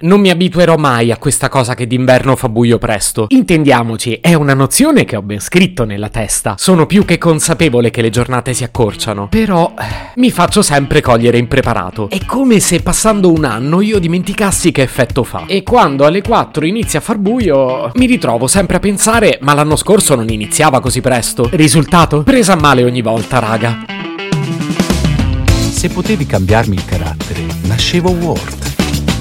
Non mi abituerò mai a questa cosa che d'inverno fa buio presto. Intendiamoci, è una nozione che ho ben scritto nella testa. Sono più che consapevole che le giornate si accorciano. Però eh, mi faccio sempre cogliere impreparato. È come se passando un anno io dimenticassi che effetto fa. E quando alle 4 inizia a far buio, mi ritrovo sempre a pensare, ma l'anno scorso non iniziava così presto. Risultato? Presa male ogni volta, raga. Se potevi cambiarmi il carattere, nascevo Ward.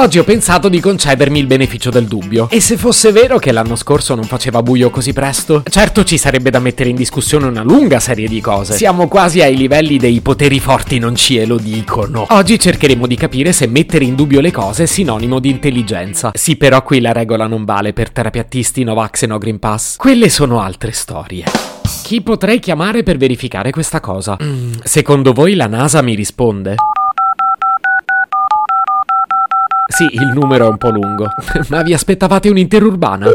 Oggi ho pensato di concedermi il beneficio del dubbio. E se fosse vero che l'anno scorso non faceva buio così presto? Certo ci sarebbe da mettere in discussione una lunga serie di cose. Siamo quasi ai livelli dei poteri forti non ci lo dicono. Oggi cercheremo di capire se mettere in dubbio le cose è sinonimo di intelligenza. Sì, però qui la regola non vale per terapiattisti Novax e No Green Pass. Quelle sono altre storie. Chi potrei chiamare per verificare questa cosa? Mm, secondo voi la NASA mi risponde? Sì, il numero è un po' lungo. Ma vi aspettavate un'interurbana?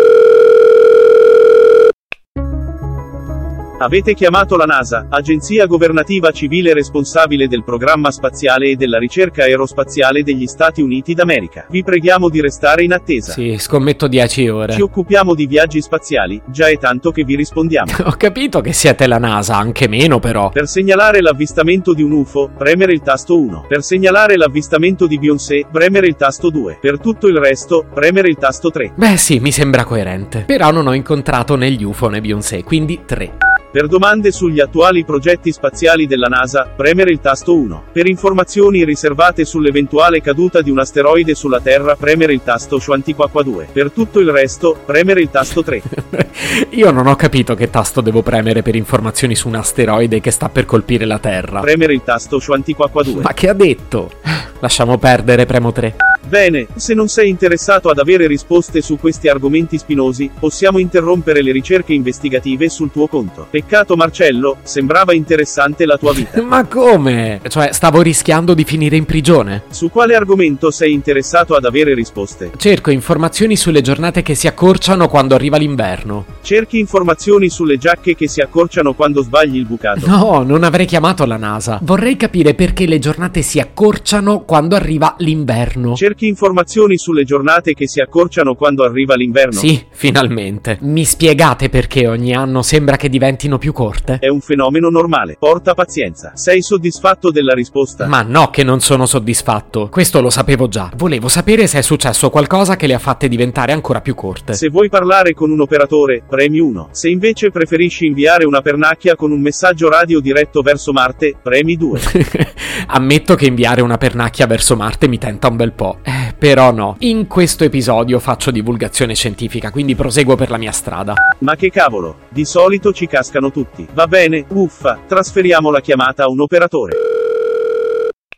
Avete chiamato la NASA, agenzia governativa civile responsabile del programma spaziale e della ricerca aerospaziale degli Stati Uniti d'America. Vi preghiamo di restare in attesa. Sì, scommetto 10 ore. Ci occupiamo di viaggi spaziali, già è tanto che vi rispondiamo. Ho capito che siete la NASA, anche meno però. Per segnalare l'avvistamento di un UFO, premere il tasto 1. Per segnalare l'avvistamento di Beyoncé, premere il tasto 2. Per tutto il resto, premere il tasto 3. Beh sì, mi sembra coerente. Però non ho incontrato né gli UFO né Beyoncé, quindi 3. Per domande sugli attuali progetti spaziali della NASA, premere il tasto 1. Per informazioni riservate sull'eventuale caduta di un asteroide sulla Terra, premere il tasto Shuantiquaqua 2. Per tutto il resto, premere il tasto 3. Io non ho capito che tasto devo premere per informazioni su un asteroide che sta per colpire la Terra. Premere il tasto Shuantiquaqua 2. Ma che ha detto? Lasciamo perdere, premo 3. Bene, se non sei interessato ad avere risposte su questi argomenti spinosi, possiamo interrompere le ricerche investigative sul tuo conto. Peccato Marcello, sembrava interessante la tua vita. Ma come? Cioè, stavo rischiando di finire in prigione? Su quale argomento sei interessato ad avere risposte? Cerco informazioni sulle giornate che si accorciano quando arriva l'inverno. Cerchi informazioni sulle giacche che si accorciano quando sbagli il bucato. No, non avrei chiamato la NASA. Vorrei capire perché le giornate si accorciano quando arriva l'inverno. Cerchi informazioni sulle giornate che si accorciano quando arriva l'inverno? Sì, finalmente. Mi spiegate perché ogni anno sembra che diventino più corte? È un fenomeno normale. Porta pazienza. Sei soddisfatto della risposta? Ma no che non sono soddisfatto. Questo lo sapevo già. Volevo sapere se è successo qualcosa che le ha fatte diventare ancora più corte. Se vuoi parlare con un operatore, premi 1. Se invece preferisci inviare una pernacchia con un messaggio radio diretto verso Marte, premi 2. Ammetto che inviare una pernacchia verso Marte mi tenta un bel po'. Eh, però no. In questo episodio faccio divulgazione scientifica, quindi proseguo per la mia strada. Ma che cavolo, di solito ci cascano tutti. Va bene, uffa, trasferiamo la chiamata a un operatore.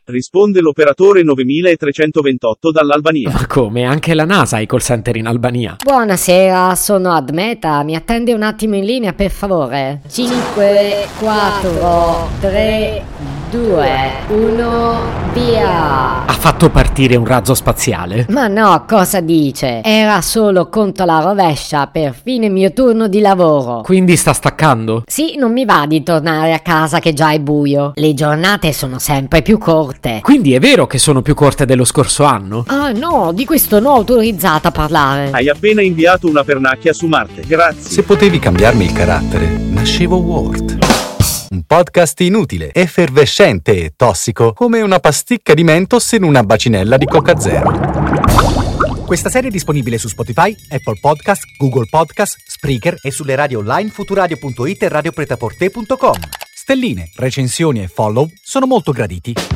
Risponde l'operatore 9328 dall'Albania. Ma come? Anche la NASA ha i call center in Albania. Buonasera, sono Admeta. Mi attende un attimo in linea, per favore. 5, 4, 3, 2, 1, via. Ha fatto partire un razzo spaziale? Ma no, cosa dice? Era solo conto alla rovescia per fine mio turno di lavoro. Quindi sta staccando? Sì, non mi va di tornare a casa che già è buio. Le giornate sono sempre più corte. Quindi è vero che sono più corte dello scorso anno? Ah no, di questo non ho autorizzata a parlare. Hai appena inviato una pernacchia su Marte. Grazie. Se potevi cambiarmi il carattere, nascevo Ward. Un podcast inutile, effervescente e tossico, come una pasticca di mentos in una bacinella di Coca Zero. Questa serie è disponibile su Spotify, Apple Podcast, Google Podcast, Spreaker e sulle radio online futuradio.it e radiopretaporte.com. Stelline, recensioni e follow sono molto graditi.